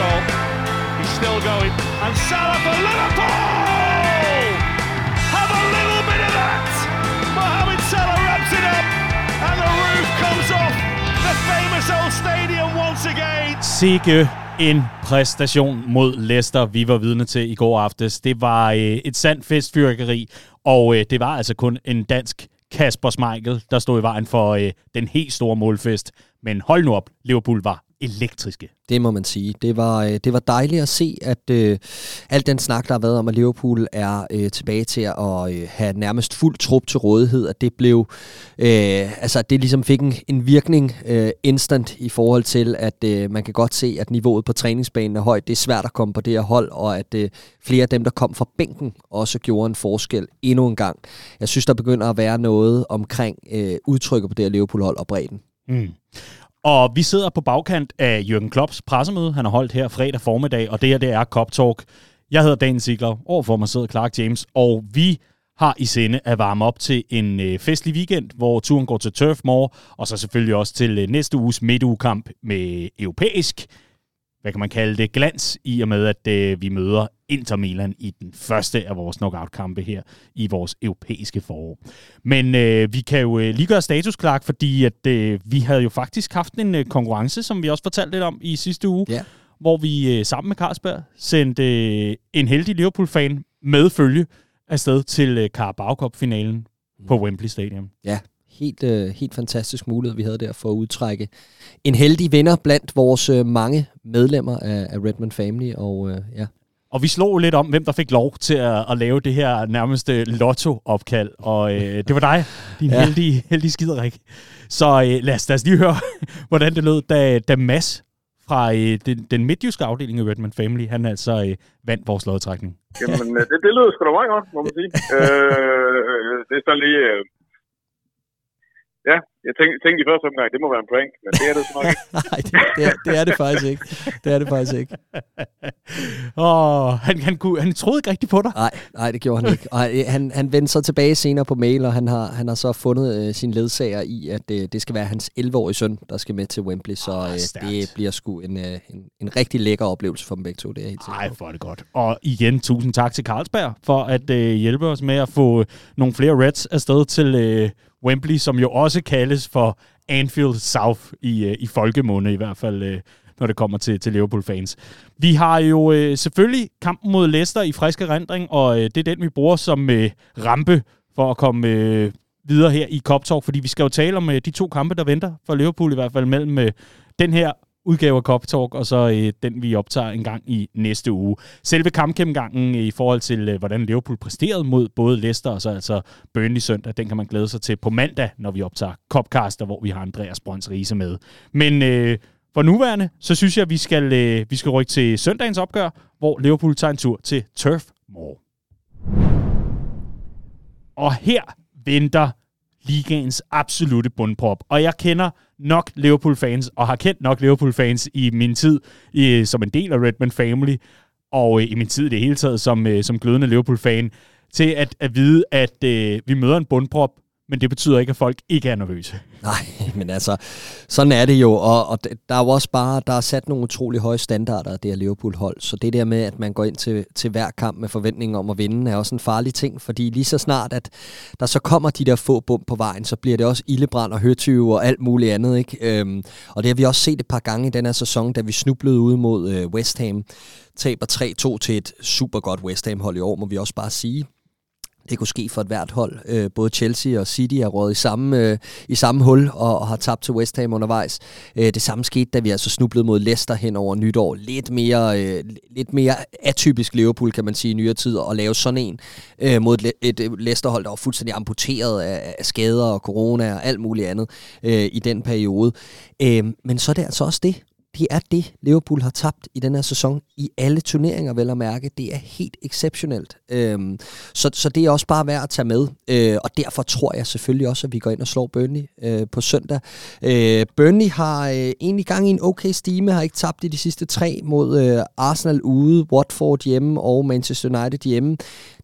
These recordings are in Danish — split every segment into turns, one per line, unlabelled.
goal. He's still going. And Salah for Liverpool! Have a little bit of that! Mohamed Salah wraps it up, and the roof comes off the famous old stadium once again.
Sikke en præstation mod Leicester, vi var vidne til i går aftes. Det var øh, et sandt festfyrkeri, og øh, det var altså kun en dansk Kasper Schmeichel, der stod i vejen for øh, den helt store målfest. Men hold nu op, Liverpool var elektriske.
Det må man sige. Det var, øh, det var dejligt at se, at øh, alt den snak, der har været om, at Liverpool er øh, tilbage til at øh, have nærmest fuld trup til rådighed, at det blev, øh, altså det ligesom fik en, en virkning øh, instant i forhold til, at øh, man kan godt se, at niveauet på træningsbanen er højt. Det er svært at komme på det her hold, og at øh, flere af dem, der kom fra bænken, også gjorde en forskel endnu en gang. Jeg synes, der begynder at være noget omkring øh, udtrykket på det her Liverpool-hold og bredden.
Mm. Og vi sidder på bagkant af Jürgen Klopps pressemøde, han har holdt her fredag formiddag, og det her det er Cop Talk. Jeg hedder Dan Sigler, overfor mig sidder Clark James, og vi har i sinde at varme op til en øh, festlig weekend, hvor turen går til Turf Moor, og så selvfølgelig også til øh, næste uges midtugekamp med europæisk hvad kan man kalde det, glans, i og med, at øh, vi møder Inter Milan i den første af vores knockout-kampe her i vores europæiske forår. Men øh, vi kan jo øh, lige gøre status, Clark, fordi at, øh, vi havde jo faktisk haft en øh, konkurrence, som vi også fortalte lidt om i sidste uge,
Ja.
hvor vi øh, sammen med Carlsberg sendte øh, en heldig Liverpool-fan med følge afsted til øh, Carabao Cup-finalen på Wembley Stadium.
Ja, helt, øh, helt fantastisk mulighed, vi havde der for at udtrække en heldig vinder blandt vores øh, mange medlemmer af, af Redmond Family. Og øh, ja,
Og vi slog lidt om, hvem der fik lov til at, at lave det her nærmeste lotto-opkald. Og øh, det var dig, din ja. Heldige, heldige skiderik. Så øh, lad, os, lad os lige høre, hvordan det lød, da, da Mads fra øh, den, den midtjyske afdeling i Redmond Family, han altså øh, vandt vores lodtrækning.
Jamen, øh, det, det lyder sgu da meget godt, må man sige. øh, det er så lige... Øh, ja, jeg tænkte, tænkte i første omgang, det må være en prank, men det er det så nok ikke.
Nej, det, det, er, det er det faktisk ikke. Det er det faktisk ikke.
og han, han, kunne, han troede ikke rigtigt på dig.
Nej, nej, det gjorde han ikke. Og han, han vendte så tilbage senere på mail, og han har, han har så fundet øh, sin ledsager i, at øh, det skal være hans 11-årige søn, der skal med til Wembley. Så
Ah,
øh,
stærkt.
det bliver sgu en, øh, en, en rigtig lækker oplevelse for dem begge to, det er helt sikker
Nej, er det godt. Og igen, tusind tak til Carlsberg for at øh, hjælpe os med at få nogle flere Reds afsted til øh, Wembley, som jo også kaldes for Anfield South i, øh, i folkemunde i hvert fald, øh, når det kommer til, til Liverpool-fans. Vi har jo øh, selvfølgelig kampen mod Leicester i frisk erindring, og øh, det er den, vi bruger som øh, rampe for at komme øh, videre her i Cup Talk, fordi vi skal jo tale om øh, de to kampe, der venter for Liverpool i hvert fald mellem øh, den her udgave af Cop Talk, og så øh, den, vi optager en gang i næste uge. Selve kampgennemgangen i forhold til, øh, hvordan Liverpool præsterede mod både Leicester og så altså Burnley søndag, den kan man glæde sig til på mandag, når vi optager Copcaster, hvor vi har Andreas Brøns Riese med. Men øh, for nuværende, så synes jeg, at vi skal, øh, vi skal rykke til søndagens opgør, hvor Liverpool tager en tur til Turf Moor. Og her venter ligaens absolute bundprop. Og jeg kender nok Liverpool-fans, og har kendt nok Liverpool-fans i min tid i, som en del af Redmond Family, og øh, i min tid i det hele taget som, øh, som glødende Liverpool-fan, til at, at vide, at øh, vi møder en bundprop, men det betyder ikke, at folk ikke er nervøse.
Nej, men altså, sådan er det jo, og, og der er jo også bare, der er sat nogle utrolig høje standarder af det her Liverpool-hold, så det der med, at man går ind til, til hver kamp med forventning om at vinde, er også en farlig ting, fordi lige så snart, at der så kommer de der få bump på vejen, så bliver det også ildebrand og høtyve og alt muligt andet, ikke? Øhm, og det har vi også set et par gange i den her sæson, da vi snublede ud mod øh, West Ham, taber 3-2 til et super godt West Ham-hold i år, må vi også bare sige. Det kunne ske for et hvert hold. Øh, både Chelsea og City er rådet i samme, øh, i samme hul og, og har tabt til West Ham undervejs. Øh, det samme skete, da vi altså snublede mod Leicester hen over nytår. Lidt mere, øh, lidt mere atypisk Liverpool, kan man sige, i nyere tid, at lave sådan en øh, mod et, et Leicester-hold, der var fuldstændig amputeret af, af skader og corona og alt muligt andet øh, i den periode. Øh, men så er det altså også det. Det er det, Liverpool har tabt i den her sæson i alle turneringer, vel at mærke. Det er helt exceptionelt. Øhm, så, så det er også bare værd at tage med. Øh, og derfor tror jeg selvfølgelig også, at vi går ind og slår Burnley øh, på søndag. Øh, Burnley har øh, egentlig gang i en okay stime, har ikke tabt i de sidste tre mod øh, Arsenal ude, Watford hjemme og Manchester United hjemme.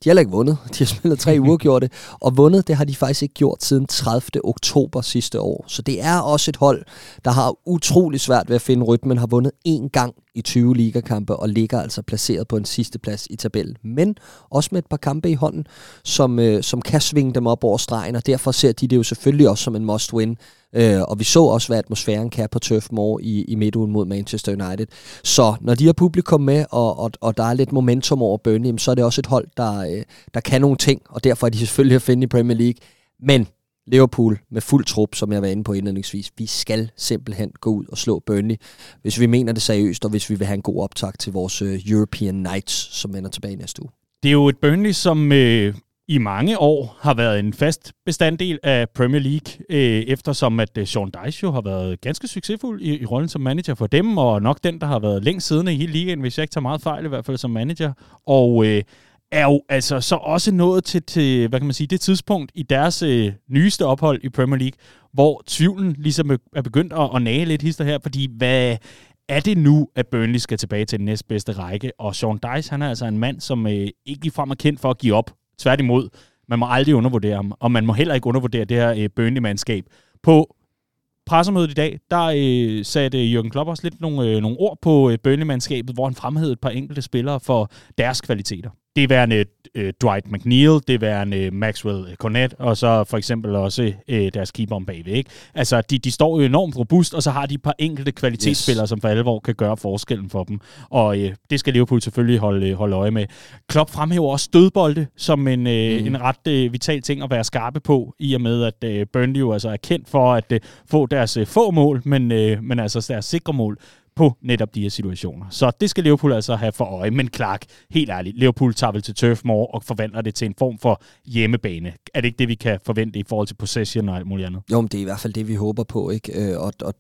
De har heller ikke vundet. De har spillet tre uafgjorte. Og vundet, det har de faktisk ikke gjort siden 30. oktober sidste år. Så det er også et hold, der har utrolig svært ved at finde rytmen men har vundet én gang i 20 ligakampe og ligger altså placeret på en sidste plads i tabellen. Men også med et par kampe i hånden, som, øh, som kan svinge dem op over stregen, og derfor ser de det jo selvfølgelig også som en must-win. Øh, og vi så også, hvad atmosfæren kan på Turf Moor i, i midtugen mod Manchester United. Så når de har publikum med, og, og, og der er lidt momentum over Burnley, så er det også et hold, der, øh, der kan nogle ting, og derfor er de selvfølgelig at finde i Premier League. Men Liverpool med fuld trup, som jeg var inde på indledningsvis. Vi skal simpelthen gå ud og slå Burnley, hvis vi mener det seriøst, og hvis vi vil have en god optag til vores øh, European Nights, som vender tilbage næste uge.
Det er jo et Burnley, som øh, i mange år har været en fast bestanddel af Premier League, øh, eftersom at øh, Sean Dyche jo har været ganske succesfuld i, i rollen som manager for dem, og nok den, der har været længst siddende i hele ligaen, hvis jeg ikke tager meget fejl, i hvert fald som manager. Og øh, er jo altså så også nået til, til hvad kan man sige, det tidspunkt i deres øh, nyeste ophold i Premier League, hvor tvivlen ligesom er begyndt at, at nage lidt hister her, fordi hvad er det nu, at Burnley skal tilbage til den næstbedste række? Og Sean Dice, han er altså en mand, som øh, ikke ligefrem er kendt for at give op. Tværtimod, man må aldrig undervurdere ham, og man må heller ikke undervurdere det her øh, Burnley-mandskab. På pressemødet i dag, der øh, satte Jürgen Klopp også lidt nogle, øh, nogle ord på øh, Burnley-mandskabet, hvor han fremhævede et par enkelte spillere for deres kvaliteter det værende øh, Dwight McNeil, det værende Maxwell Cornet, og så for eksempel også øh, deres keeper om bagved. Ikke? Altså, de, de står jo enormt robust, og så har de et par enkelte kvalitetsspillere, yes. som for alvor kan gøre forskellen for dem. Og øh, det skal Liverpool selvfølgelig holde, holde øje med. Klopp fremhæver også stødbolde som en, øh, mm. en ret øh, vital ting at være skarpe på, i og med at øh, Burnley jo altså er kendt for at øh, få deres øh, få mål, men, øh, men altså deres sikre mål på netop de her situationer. Så det skal Liverpool altså have for øje. Men Clark, helt ærligt, Liverpool tager vel til Turf Moor og forvandler det til en form for hjemmebane. Er det ikke det, vi kan forvente i forhold til possession og alt muligt andet?
Jo, men det er i hvert fald det, vi håber på. Ikke? Øh, og, og,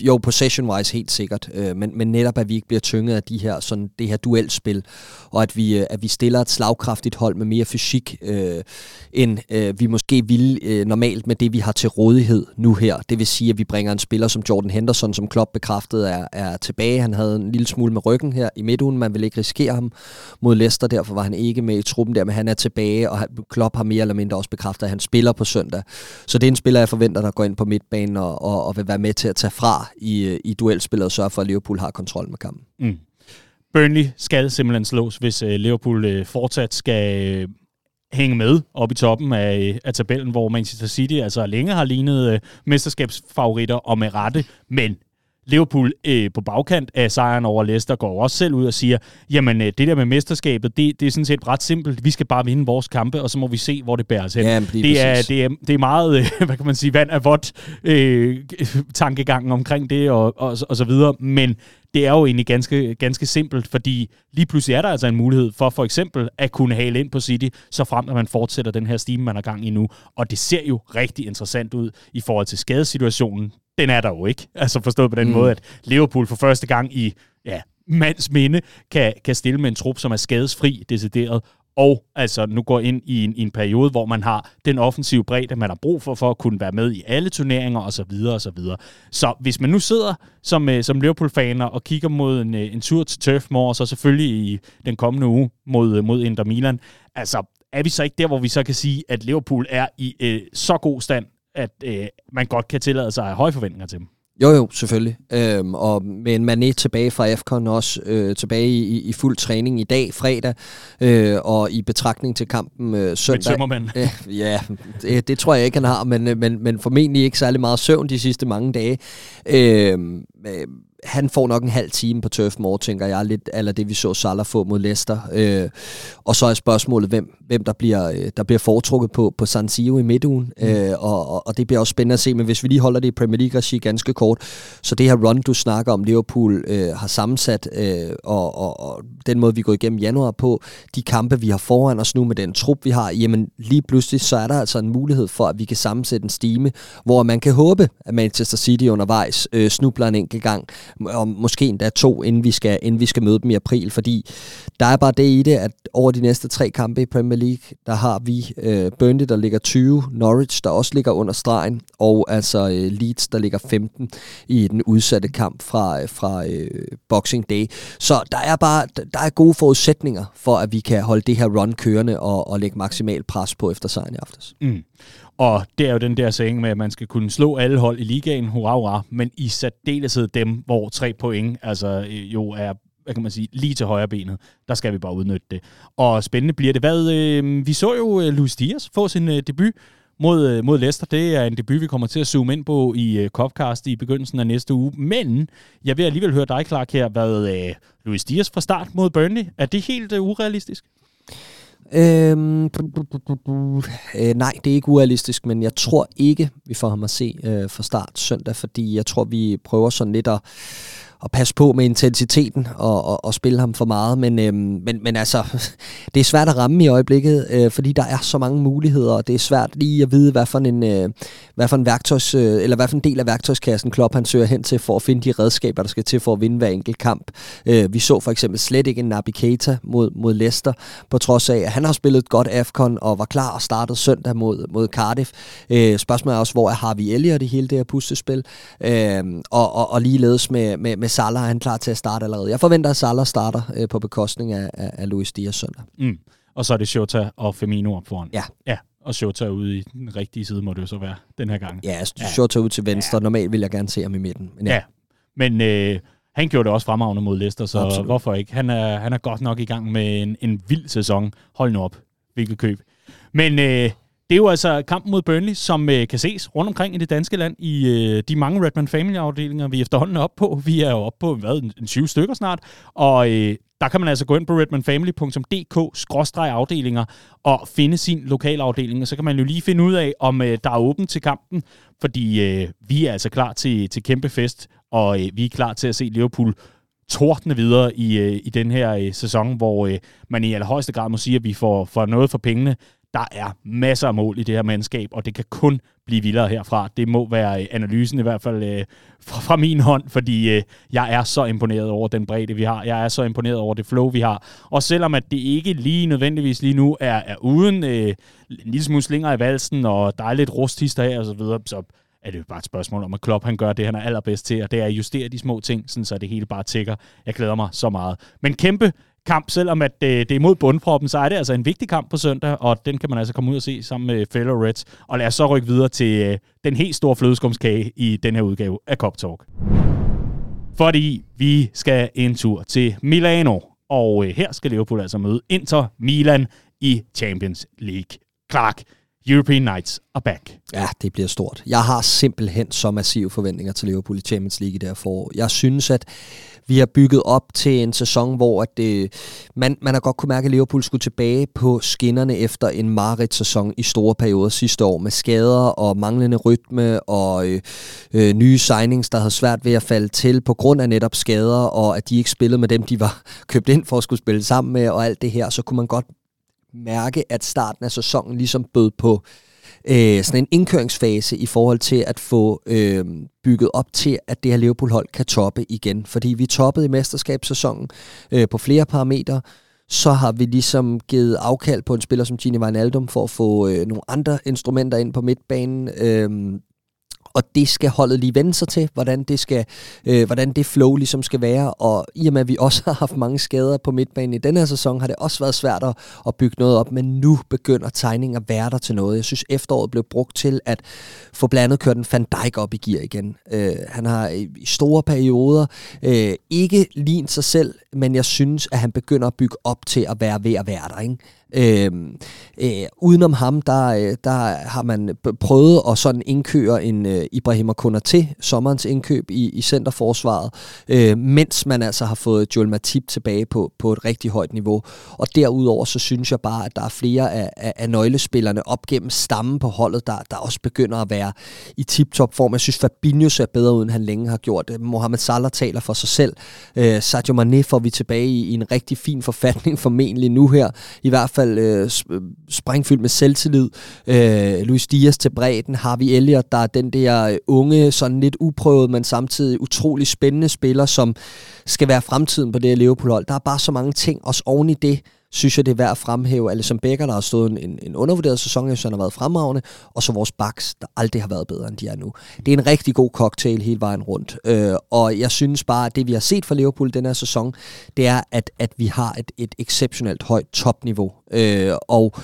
jo, possession-wise helt sikkert, øh, men, men netop at vi ikke bliver tynget af de her, sådan, det her duelspil, og at vi, øh, at vi stiller et slagkraftigt hold med mere fysik, øh, end øh, vi måske ville øh, normalt med det, vi har til rådighed nu her. Det vil sige, at vi bringer en spiller som Jordan Henderson, som Klopp bekræftede er, er er tilbage. Han havde en lille smule med ryggen her i midtugen. Man ville ikke risikere ham mod Leicester, derfor var han ikke med i truppen der, men han er tilbage, og Klopp har mere eller mindre også bekræftet, at han spiller på søndag. Så det er en spiller, jeg forventer, der går ind på midtbanen og, og, og vil være med til at tage fra i, øh, i duelspillet og sørge for, at Liverpool har kontrol med kampen. Mm.
Burnley skal simpelthen slås, hvis øh, Liverpool øh, fortsat skal hænge med op i toppen af, af tabellen, hvor Manchester City altså længe har lignet øh, mesterskabsfavoritter og med rette, men Liverpool øh, på bagkant af sejren over Leicester går også selv ud og siger, jamen øh, det der med mesterskabet, det, det er sådan set ret simpelt. Vi skal bare vinde vores kampe, og så må vi se, hvor det bærer os hen.
Ja,
det, er, det, er, det er meget, øh, hvad kan man sige, vand af vådt øh, tankegangen omkring det og, og, og så videre. Men det er jo egentlig ganske, ganske simpelt, fordi lige pludselig er der altså en mulighed for for eksempel at kunne hale ind på City, så frem at man fortsætter den her stime, man er gang i nu. Og det ser jo rigtig interessant ud i forhold til skadesituationen den er der jo ikke. Altså forstået på den mm. måde, at Liverpool for første gang i ja, mands minde kan, kan stille med en trup, som er skadesfri, decideret, og altså nu går ind i en, i en periode, hvor man har den offensive bredde, man har brug for, for at kunne være med i alle turneringer osv. Så, videre. så hvis man nu sidder som, uh, som Liverpool-faner og kigger mod en, uh, en tur til Turf Moor, og så selvfølgelig i den kommende uge mod, uh, mod Inter Milan, altså er vi så ikke der, hvor vi så kan sige, at Liverpool er i uh, så god stand, at øh, man godt kan tillade sig høje forventninger til dem.
Jo, jo, selvfølgelig. Øhm, og med en Mané tilbage fra AFCON også, øh, tilbage i, i fuld træning i dag, fredag, øh, og i betragtning til kampen øh, søndag.
Øh,
ja, det, det tror jeg ikke, han har, men, øh, men, men formentlig ikke særlig meget søvn de sidste mange dage. Øhm, øh, han får nok en halv time på Turf Moor, tænker jeg, lidt eller det vi så Salah få mod Leicester. Øh, og så er spørgsmålet, hvem, hvem der, bliver, øh, der bliver foretrukket på, på San Siro i midtugen, mm. øh, og, og det bliver også spændende at se, men hvis vi lige holder det i Premier League regi ganske kort, så det her run, du snakker om, Liverpool øh, har sammensat, øh, og, og, og den måde, vi går igennem januar på, de kampe, vi har foran os nu med den trup, vi har, jamen lige pludselig, så er der altså en mulighed for, at vi kan sammensætte en stime, hvor man kan håbe, at Manchester City undervejs øh, snubler en enkelt gang, og måske endda to, inden vi, skal, inden vi skal møde dem i april, fordi der er bare det i det, at over de næste tre kampe i Premier League, der har vi øh, Burnley, der ligger 20, Norwich, der også ligger under stregen, og altså øh, Leeds, der ligger 15 i den udsatte kamp fra, øh, fra øh, Boxing Day. Så der er bare der er gode forudsætninger for, at vi kan holde det her run kørende og, og lægge maksimal pres på efter sejren i aftes. Mm.
Og det er jo den der saying med, at man skal kunne slå alle hold i ligaen, hurra, hurra, men i særdeleshed dem, hvor tre point altså, øh, jo er hvad kan man sige, lige til højre benet. Der skal vi bare udnytte det. Og spændende bliver det. Hvad, øh, vi så jo øh, Luis Dias få sin øh, debut mod, øh, mod Leicester. Det er en debut, vi kommer til at zoome ind på i øh, Copcast i begyndelsen af næste uge. Men jeg vil alligevel høre dig, Clark, her, hvad øh, Luis Dias fra start mod Burnley. Er det helt øh, urealistisk?
Øhm, øh, nej, det er ikke urealistisk, men jeg tror ikke, vi får ham at se øh, fra start søndag, fordi jeg tror, vi prøver sådan lidt at at passe på med intensiteten og, og, og spille ham for meget. Men, øhm, men, men altså, det er svært at ramme i øjeblikket, øh, fordi der er så mange muligheder, og det er svært lige at vide, hvad for en, øh, hvad for en værktøjs, øh, eller hvad for en del af værktøjskassen Klopp han søger hen til for at finde de redskaber, der skal til for at vinde hver enkelt kamp. Øh, vi så for eksempel slet ikke en Naby Keita mod, mod Leicester, på trods af, at han har spillet godt AFCON og var klar og startede søndag mod, mod Cardiff. Øh, spørgsmålet er også, hvor er Harvey Elliott i hele det her puslespil? Øh, og, og, og ligeledes med, med, med Salah er han klar til at starte allerede. Jeg forventer, at Salah starter øh, på bekostning af, af, af Luis Diaz søndag.
Mm. Og så er det Shota og Firmino op foran.
Ja.
Ja, og Shota ude i den rigtige side, må det jo så være den her gang.
Ja, Shota ud til venstre. Ja. Normalt vil jeg gerne se ham i midten.
Men ja. ja. Men øh, han gjorde det også fremragende mod Leicester, så Absolut. hvorfor ikke? Han er, han er godt nok i gang med en, en vild sæson. Hold nu op, hvilket køb. Men øh, det er jo altså kampen mod Burnley, som øh, kan ses rundt omkring i det danske land i øh, de mange Redman Family-afdelinger, vi efterhånden er oppe på. Vi er jo oppe på, hvad, en 20 stykker snart. Og øh, der kan man altså gå ind på redmanfamily.dk-afdelinger og finde sin lokalafdeling, og så kan man jo lige finde ud af, om øh, der er åbent til kampen, fordi øh, vi er altså klar til, til kæmpe fest, og øh, vi er klar til at se Liverpool tordne videre i, øh, i den her øh, sæson, hvor øh, man i allerhøjeste grad må sige, at vi får, får noget for pengene. Der er masser af mål i det her mandskab, og det kan kun blive vildere herfra. Det må være øh, analysen i hvert fald øh, fra, fra min hånd, fordi øh, jeg er så imponeret over den bredde, vi har. Jeg er så imponeret over det flow, vi har. Og selvom at det ikke lige nødvendigvis lige nu er, er uden øh, en lille smule slinger i valsen, og der er lidt rusthister her og så videre, så er det jo bare et spørgsmål om, at Klopp han gør det, han er allerbedst til, og det er at justere de små ting, sådan så det hele bare tækker. Jeg glæder mig så meget. Men kæmpe kamp, selvom at det, det er mod bundproppen, så er det altså en vigtig kamp på søndag, og den kan man altså komme ud og se sammen med fellow Reds. Og lad os så rykke videre til øh, den helt store flødeskumskage i den her udgave af Cop Talk. Fordi vi skal en tur til Milano, og øh, her skal Liverpool altså møde Inter Milan i Champions League. Clark, European Knights are back.
Ja, det bliver stort. Jeg har simpelthen så massive forventninger til Liverpool i Champions League i det her forår. Jeg synes, at vi har bygget op til en sæson, hvor at øh, man, man har godt kunne mærke, at Liverpool skulle tilbage på skinnerne efter en Marit-sæson i store perioder sidste år, med skader og manglende rytme og øh, øh, nye signings, der havde svært ved at falde til på grund af netop skader, og at de ikke spillede med dem, de var købt ind for at skulle spille sammen med, og alt det her, så kunne man godt mærke, at starten af sæsonen ligesom bød på øh, sådan en indkøringsfase i forhold til at få øh, bygget op til, at det her Liverpool-hold kan toppe igen. Fordi vi toppede i mesterskabssæsonen øh, på flere parametre, så har vi ligesom givet afkald på en spiller som Gini Wijnaldum for at få øh, nogle andre instrumenter ind på midtbanen. Øh, og det skal holdet lige vende sig til, hvordan det, skal, øh, hvordan det flow ligesom skal være. Og i og med, at vi også har haft mange skader på midtbanen i den her sæson, har det også været svært at, at bygge noget op. Men nu begynder tegningen at være der til noget. Jeg synes, efteråret blev brugt til at få blandet kørt en Van Dijk op i gear igen. Øh, han har i store perioder øh, ikke lignet sig selv, men jeg synes, at han begynder at bygge op til at være ved at være der. Ikke? Øh, øh, udenom ham, der, øh, der har man prøvet at sådan indkøre en øh, Ibrahim til sommerens indkøb i, i centerforsvaret, øh, mens man altså har fået Joel Matip tilbage på, på et rigtig højt niveau. Og derudover så synes jeg bare, at der er flere af, af, af nøglespillerne op gennem stammen på holdet, der, der også begynder at være i tip-top form. Jeg synes, Fabinho ser bedre ud, end han længe har gjort. Mohamed Salah taler for sig selv. Øh, Sadio Mane får vi tilbage i, i en rigtig fin forfatning formentlig nu her. I hvert fald fald øh, springfyldt med selvtillid. Øh, Luis Dias til bredden, Harvey Elliott, der er den der øh, unge, sådan lidt uprøvet, men samtidig utrolig spændende spiller, som skal være fremtiden på det her Liverpool-hold. Der er bare så mange ting, også oven i det, synes jeg, det er værd at fremhæve. Alisson Becker, der har stået en, en undervurderet sæson, jeg synes, han har været fremragende, og så vores backs, der aldrig har været bedre, end de er nu. Det er en rigtig god cocktail hele vejen rundt, øh, og jeg synes bare, at det vi har set fra Liverpool den her sæson, det er, at, at vi har et, et exceptionelt højt topniveau, øh, og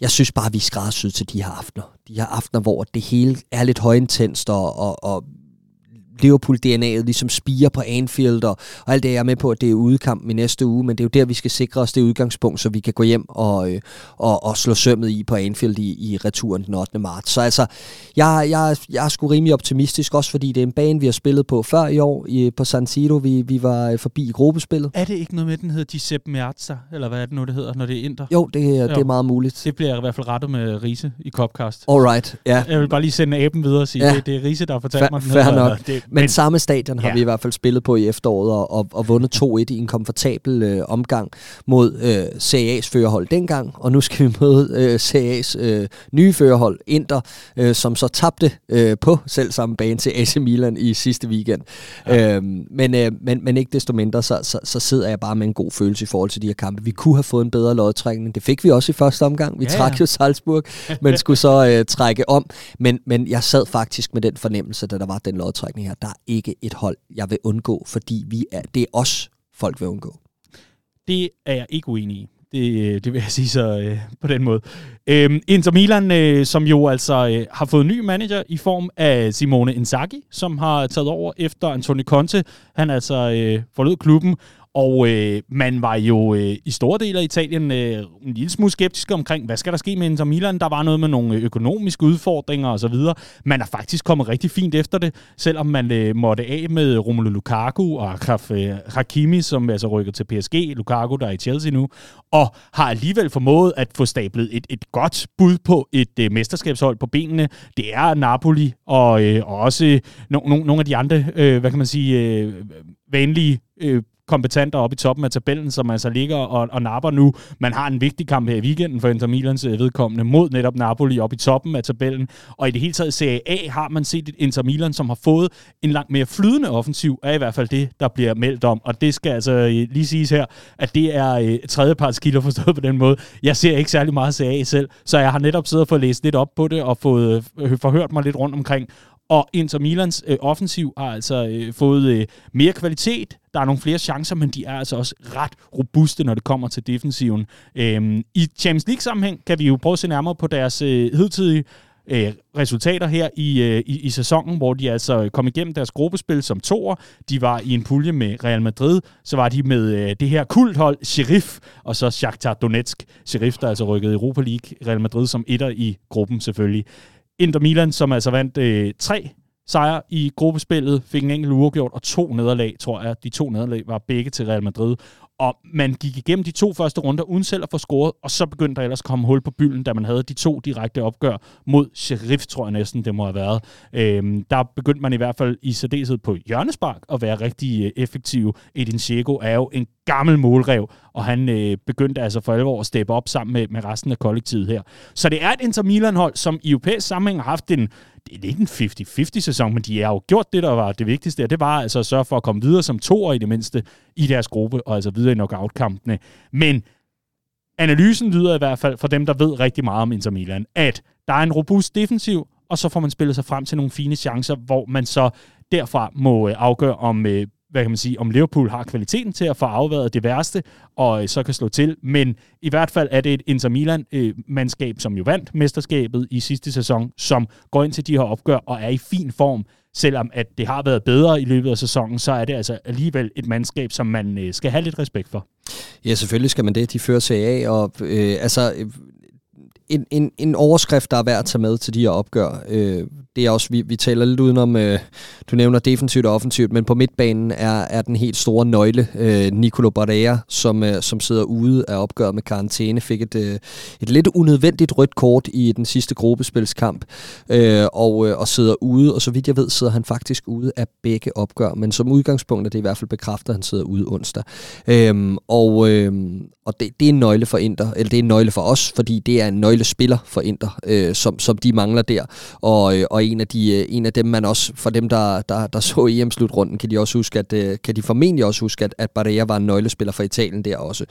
jeg synes bare, vi er skræddersyet til de her aftener. De her aftener, hvor det hele er lidt højintenst, og, og, og Liverpool-DNA'et ligesom spiger på Anfield, og, og alt det, jeg er med på, at det er udekamp i næste uge, men det er jo der, vi skal sikre os det udgangspunkt, så vi kan gå hjem og, øh, og, og slå sømmet i på Anfield i, i returen den 8. marts. Så altså, jeg, jeg, jeg er sgu rimelig optimistisk, også fordi det er en bane, vi har spillet på før i år i, på San Siro. Vi, vi var forbi i gruppespillet.
Er det ikke noget med, den hedder Giuseppe Meazza, eller hvad er det nu, det hedder, når det er Inter?
Jo, det, jo. det er meget muligt.
Det bliver i hvert fald rettet med Rise i Copcast.
Alright, ja.
Jeg vil bare lige sende aben videre og sige, ja. det, det er Rise, der har fortalt mig den
Fair nok. Det, men, men samme stadion har ja. vi i hvert fald spillet på i efteråret og, og, og vundet 2-1 i en komfortabel øh, omgang mod øh, CA's førerhold dengang, og nu skal vi møde øh, CA's øh, nye førerhold, Inter, øh, som så tabte øh, på selv samme bane til AC Milan i sidste weekend. Ja. Øhm, men, øh, men, men ikke desto mindre, så, så, så sidder jeg bare med en god følelse i forhold til de her kampe. Vi kunne have fået en bedre lodtrækning. Det fik vi også i første omgang. Vi ja, trak ja. jo Salzburg, men skulle så øh, trække om. Men, men jeg sad faktisk med den fornemmelse, da der var den lodtrækning her. Der er ikke et hold, jeg vil undgå, fordi vi er, det er os, folk vil undgå.
Det er jeg ikke uenig i. Det, øh, det vil jeg sige så øh, på den måde. Øhm, Inter Milan, øh, som jo altså øh, har fået en ny manager i form af Simone Inzaghi, som har taget over efter Antonio Conte. Han altså øh, forlod klubben, og øh, man var jo øh, i store dele af Italien øh, en lille smule skeptisk omkring, hvad skal der ske med Inter Milan? Der var noget med nogle øh, økonomiske udfordringer osv. Man er faktisk kommet rigtig fint efter det, selvom man øh, måtte af med Romelu Lukaku og Akraf øh, Hakimi, som altså rykker til PSG. Lukaku, der er i Chelsea nu. Og har alligevel formået at få stablet et, et godt bud på et øh, mesterskabshold på benene. Det er Napoli og, øh, og også øh, no, no, nogle af de andre, øh, hvad kan man sige, øh, vanlige øh, kompetenter oppe i toppen af tabellen, som altså ligger og, og napper nu. Man har en vigtig kamp her i weekenden for Inter Milans øh, vedkommende mod netop Napoli oppe i toppen af tabellen. Og i det hele taget Serie A har man set et Inter Milan, som har fået en langt mere flydende offensiv, er i hvert fald det, der bliver meldt om. Og det skal altså øh, lige siges her, at det er øh, tredjeparts kilder forstået på den måde. Jeg ser ikke særlig meget Serie A selv, så jeg har netop siddet og fået læst lidt op på det og fået øh, forhørt mig lidt rundt omkring. Og Inter Milans øh, offensiv har altså øh, fået øh, mere kvalitet. Der er nogle flere chancer, men de er altså også ret robuste, når det kommer til defensiven. Øhm, I Champions League-sammenhæng kan vi jo prøve at se nærmere på deres øh, hidtidige øh, resultater her i, øh, i, i sæsonen, hvor de altså øh, kom igennem deres gruppespil som toer. De var i en pulje med Real Madrid, så var de med øh, det her kulthold Sheriff, og så Shakhtar Donetsk. Sheriff, der altså rykkede Europa League, Real Madrid som etter i gruppen selvfølgelig. Inter Milan, som altså vandt øh, tre sejre i gruppespillet, fik en enkelt uafgjort og to nederlag, tror jeg. De to nederlag var begge til Real Madrid. Og man gik igennem de to første runder uden selv at få scoret, og så begyndte der ellers at komme hul på bylden, da man havde de to direkte opgør mod Sheriff, tror jeg næsten, det må have været. Øhm, der begyndte man i hvert fald i særdeleshed på hjørnespark at være rigtig øh, effektiv. Edin Dzeko er jo en gammel målrev, og han øh, begyndte altså for alvor at steppe op sammen med, med resten af kollektivet her. Så det er et Inter Milan-hold, som i europæisk sammenhæng har haft en, det er ikke en 50-50 sæson, men de har jo gjort det, der var det vigtigste, og det var altså at sørge for at komme videre som toer i det mindste i deres gruppe, og altså videre i knockout-kampene. Men analysen lyder i hvert fald for dem, der ved rigtig meget om Inter Milan, at der er en robust defensiv, og så får man spillet sig frem til nogle fine chancer, hvor man så derfra må øh, afgøre, om øh, hvad kan man sige, om Liverpool har kvaliteten til at få afværet det værste, og øh, så kan slå til. Men i hvert fald er det et Inter Milan-mandskab, øh, som jo vandt mesterskabet i sidste sæson, som går ind til de her opgør og er i fin form. Selvom at det har været bedre i løbet af sæsonen, så er det altså alligevel et mandskab, som man øh, skal have lidt respekt for.
Ja, selvfølgelig skal man det. De fører sig af, og øh, altså øh, en, en, en overskrift, der er værd at tage med til de her opgør. Øh, det er også, vi, vi taler lidt udenom, øh, du nævner defensivt og offensivt, men på midtbanen er, er den helt store nøgle, øh, Nicolo Barrea, som, øh, som sidder ude af opgør med karantæne, fik et, øh, et lidt unødvendigt rødt kort i den sidste gruppespilskamp, øh, og, øh, og sidder ude, og så vidt jeg ved, sidder han faktisk ude af begge opgør, men som udgangspunkt er det i hvert fald bekræftet, at han sidder ude onsdag. Øhm, og øh, og det, det er en nøgle for Inter, eller det er en nøgle for os, fordi det er en nøglespiller for Inter, øh, som, som de mangler der, og, øh, og og en af, de, øh, en af dem, man også, for dem, der, der, der så EM-slutrunden, kan de også huske, at, øh, kan de formentlig også huske, at, at Barrea var en nøglespiller for Italien der også.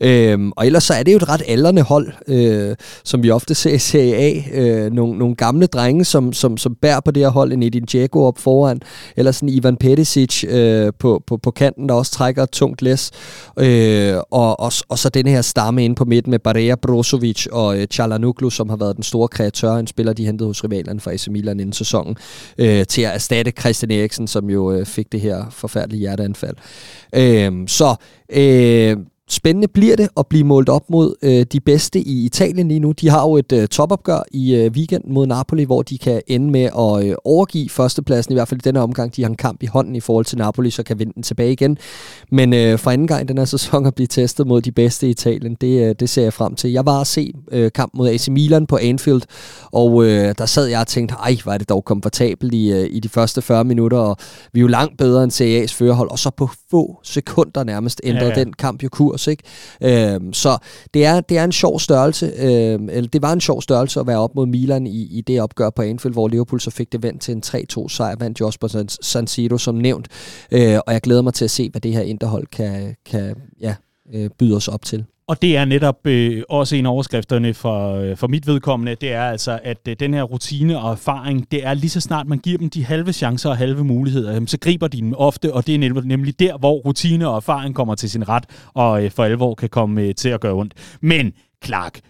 Øhm, og ellers så er det jo et ret aldrende hold, øh, som vi ofte ser i Serie A. Øh, nogle, nogle gamle drenge, som, som, som bærer på det her hold, en Edin Dzeko op foran, eller sådan Ivan Perisic øh, på, på, på kanten, der også trækker et tungt læs. Øh, og, og, og så den her stamme ind på midten med Barrea Brozovic og øh, Chalanoglu, som har været den store kreatør, en spiller, de hentede hos rivalerne fra AC Milan inden sæsonen, øh, til at erstatte Christian Eriksen, som jo øh, fik det her forfærdelige hjerteanfald. Øh, så øh, spændende bliver det at blive målt op mod øh, de bedste i Italien lige nu. De har jo et øh, topopgør i øh, weekenden mod Napoli, hvor de kan ende med at øh, overgive førstepladsen, i hvert fald i denne omgang. De har en kamp i hånden i forhold til Napoli, så kan vinde den tilbage igen. Men øh, for anden gang i den her sæson at blive testet mod de bedste i Italien, det, øh, det ser jeg frem til. Jeg var at se øh, kamp mod AC Milan på Anfield, og øh, der sad jeg og tænkte, ej, var det dog komfortabelt i, øh, i de første 40 minutter, og vi er jo langt bedre end Serie A's førerhold, og så på få sekunder nærmest ændrede ja, ja. den kamp jo kurs, ikke? Øhm, så det er, det er en sjov størrelse, øhm, eller det var en sjov størrelse at være op mod Milan i, i det opgør på Anfield, hvor Liverpool så fik det vendt til en 3-2 sejr, vandt jo også på San, San Siro som nævnt, øh, og jeg glæder mig til at se, hvad det her interhold kan, kan ja, øh, byde os op til.
Og det er netop øh, også en af overskrifterne for, øh, for mit vedkommende, det er altså, at øh, den her rutine og erfaring, det er lige så snart man giver dem de halve chancer og halve muligheder, øh, så griber de dem ofte, og det er nemlig, nemlig der, hvor rutine og erfaring kommer til sin ret, og øh, for alvor kan komme øh, til at gøre ondt. Men, Clark,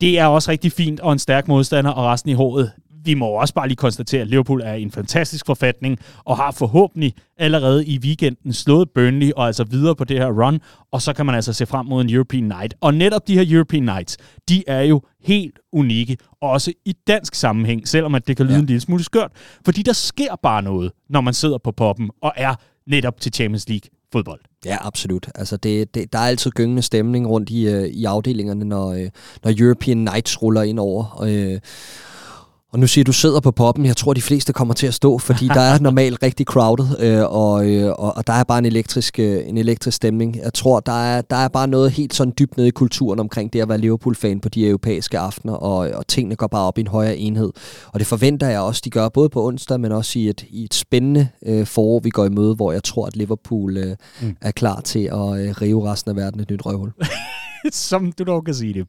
det er også rigtig fint og en stærk modstander, og resten i håret vi må også bare lige konstatere, at Liverpool er i en fantastisk forfatning, og har forhåbentlig allerede i weekenden slået Burnley, og altså videre på det her run, og så kan man altså se frem mod en European Night. Og netop de her European Nights, de er jo helt unikke, også i dansk sammenhæng, selvom at det kan lyde ja. en lille smule skørt, fordi der sker bare noget, når man sidder på poppen og er netop til Champions League fodbold.
Ja, absolut. Altså det, det, der er altid gyngende stemning rundt i, uh, i afdelingerne, når, uh, når European Nights ruller ind over. Uh, og nu siger du sidder på poppen. Jeg tror, de fleste kommer til at stå, fordi der er normalt rigtig crowded, øh, og, øh, og, og der er bare en elektrisk, øh, en elektrisk stemning. Jeg tror, der er, der er bare noget helt sådan dybt nede i kulturen omkring det at være Liverpool-fan på de europæiske aftener, og, og tingene går bare op i en højere enhed. Og det forventer jeg også, de gør både på onsdag, men også i et, i et spændende øh, forår, vi går i møde, hvor jeg tror, at Liverpool øh, mm. er klar til at øh, rive resten af verden et nyt røvhul.
Som du dog kan sige det.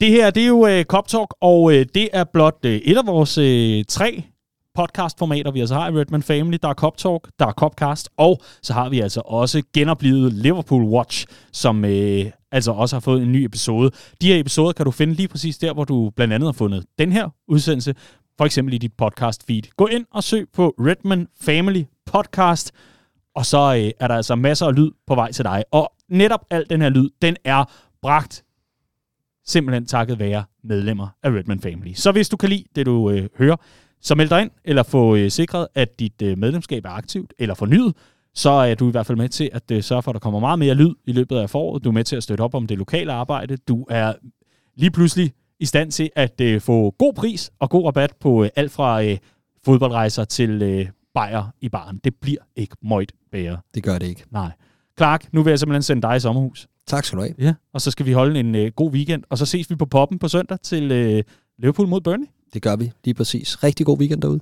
Det her, det er jo øh, Cop Talk, og øh, det er blot øh, et af vores øh, tre podcastformater, vi altså har i Redman Family. Der er Cop Talk, der er Copcast, og så har vi altså også genoplevet Liverpool Watch, som øh, altså også har fået en ny episode. De her episoder kan du finde lige præcis der, hvor du blandt andet har fundet den her udsendelse, for eksempel i dit podcast feed. Gå ind og søg på Redman Family Podcast, og så øh, er der altså masser af lyd på vej til dig. Og netop al den her lyd, den er bragt simpelthen takket være medlemmer af Redman Family. Så hvis du kan lide det, du øh, hører, så meld dig ind, eller få øh, sikret, at dit øh, medlemskab er aktivt eller fornyet, så er du i hvert fald med til at øh, sørge for, at der kommer meget mere lyd i løbet af foråret. Du er med til at støtte op om det lokale arbejde. Du er lige pludselig i stand til at øh, få god pris og god rabat på øh, alt fra øh, fodboldrejser til øh, bajer i baren. Det bliver ikke møjt bedre.
Det gør det ikke.
Nej. Clark, nu vil jeg simpelthen sende dig i sommerhus.
Tak skal du have.
Ja, og så skal vi holde en øh, god weekend, og så ses vi på poppen på søndag til øh, Liverpool mod Burnley.
Det gør vi, lige præcis. Rigtig god weekend derude.